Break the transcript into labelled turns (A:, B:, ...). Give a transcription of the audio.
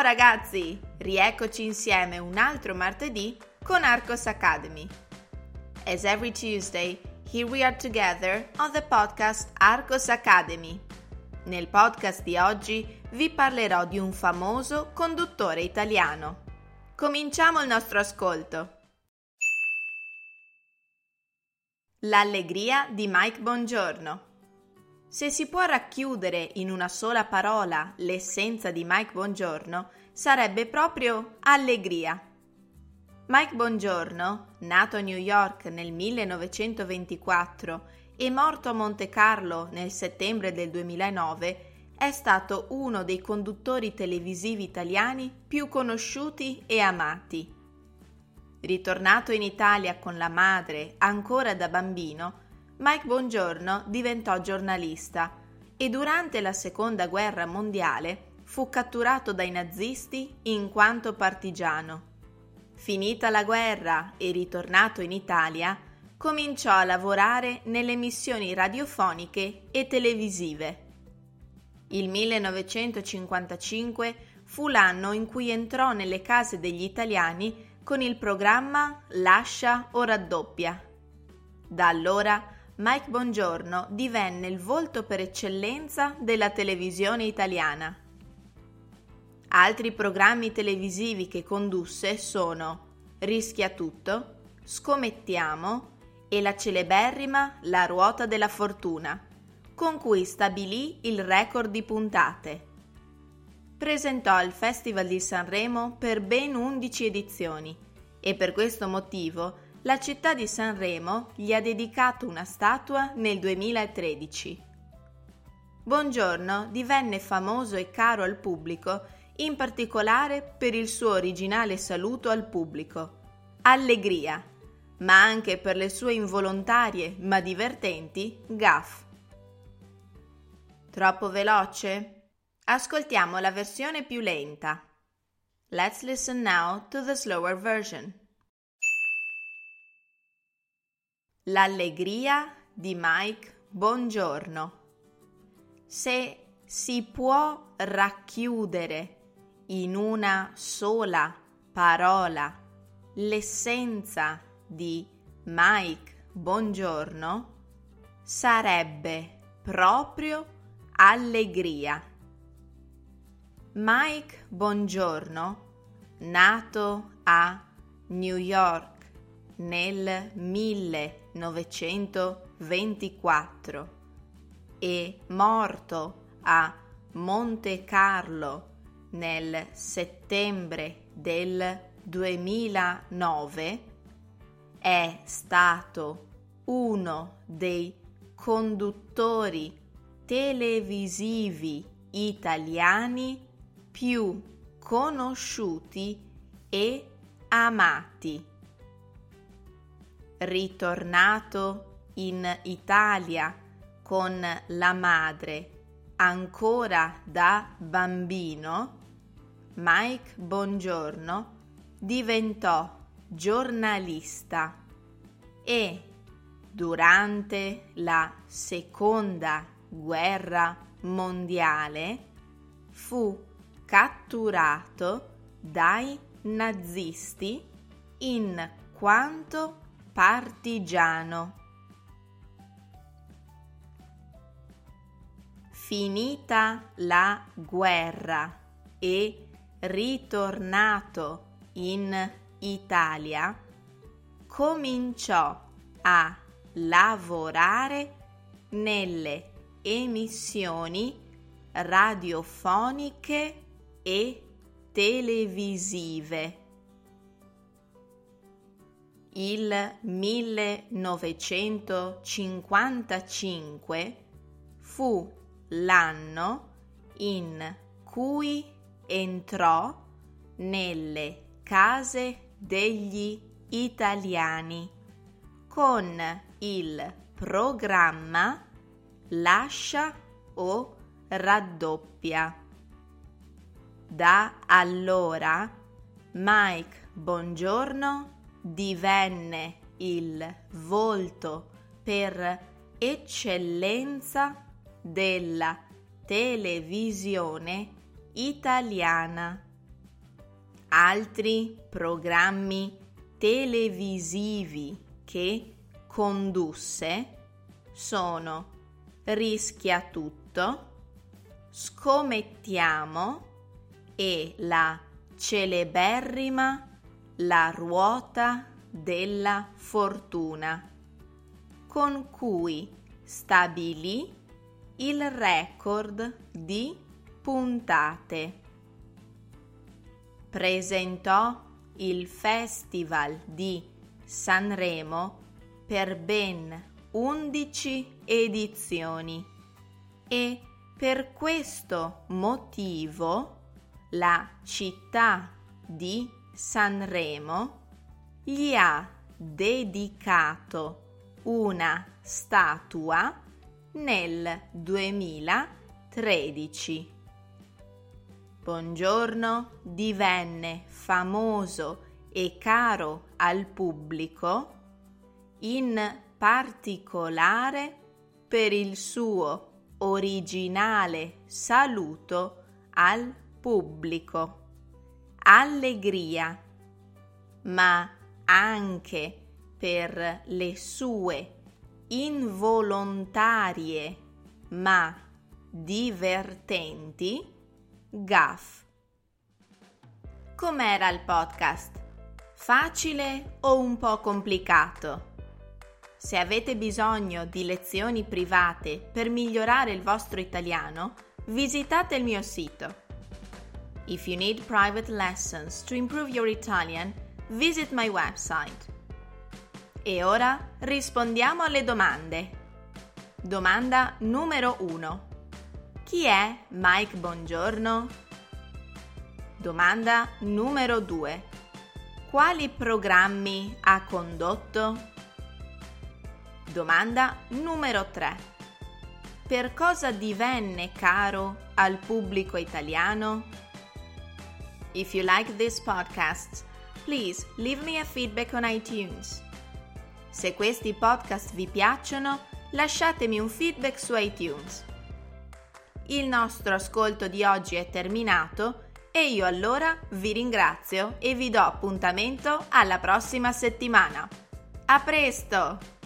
A: Ciao ragazzi, rieccoci insieme un altro martedì con Arcos Academy. As every Tuesday, here we are together on the podcast Arcos Academy. Nel podcast di oggi vi parlerò di un famoso conduttore italiano. Cominciamo il nostro ascolto. L'allegria di Mike Bongiorno. Se si può racchiudere in una sola parola l'essenza di Mike Bongiorno, sarebbe proprio allegria. Mike Bongiorno, nato a New York nel 1924 e morto a Monte Carlo nel settembre del 2009, è stato uno dei conduttori televisivi italiani più conosciuti e amati. Ritornato in Italia con la madre ancora da bambino, Mike Bongiorno diventò giornalista e durante la Seconda Guerra Mondiale fu catturato dai nazisti in quanto partigiano. Finita la guerra e ritornato in Italia, cominciò a lavorare nelle missioni radiofoniche e televisive. Il 1955 fu l'anno in cui entrò nelle case degli italiani con il programma Lascia o raddoppia. Da allora Mike Bongiorno divenne il volto per eccellenza della televisione italiana. Altri programmi televisivi che condusse sono Rischia tutto, Scommettiamo e la celeberrima La ruota della fortuna, con cui stabilì il record di puntate. Presentò il Festival di Sanremo per ben 11 edizioni e per questo motivo la città di Sanremo gli ha dedicato una statua nel 2013. Buongiorno divenne famoso e caro al pubblico, in particolare per il suo originale saluto al pubblico. Allegria, ma anche per le sue involontarie ma divertenti gaff. Troppo veloce? Ascoltiamo la versione più lenta. Let's listen now to the slower version. L'allegria di Mike Bongiorno. Se si può racchiudere in una sola parola l'essenza di Mike Bongiorno, sarebbe proprio allegria. Mike Bongiorno, nato a New York nel 1924 e morto a Monte Carlo nel settembre del 2009 è stato uno dei conduttori televisivi italiani più conosciuti e amati ritornato in Italia con la madre ancora da bambino, Mike Bongiorno diventò giornalista e durante la seconda guerra mondiale fu catturato dai nazisti in quanto partigiano. Finita la guerra e ritornato in Italia, cominciò a lavorare nelle emissioni radiofoniche e televisive il 1955 fu l'anno in cui entrò nelle case degli italiani con il programma Lascia o raddoppia. Da allora Mike Bongiorno divenne il volto per eccellenza della televisione italiana. Altri programmi televisivi che condusse sono Rischia tutto, Scommettiamo e la celeberrima La ruota della fortuna, con cui stabilì il record di puntate. Presentò il Festival di Sanremo per ben 11 edizioni e per questo motivo la città di Sanremo gli ha dedicato una statua nel 2013. Buongiorno divenne famoso e caro al pubblico, in particolare per il suo originale saluto al pubblico. Allegria, ma anche per le sue involontarie ma divertenti gaff. Com'era il podcast? Facile o un po' complicato? Se avete bisogno di lezioni private per migliorare il vostro italiano, visitate il mio sito. If you need private lessons to improve your Italian, visit my website. E ora rispondiamo alle domande. Domanda numero 1. Chi è Mike Bongiorno? Domanda numero 2. Quali programmi ha condotto? Domanda numero 3. Per cosa divenne caro al pubblico italiano? If you like this podcast, please leave me a feedback on iTunes. Se questi podcast vi piacciono, lasciatemi un feedback su iTunes. Il nostro ascolto di oggi è terminato e io allora vi ringrazio e vi do appuntamento alla prossima settimana. A presto!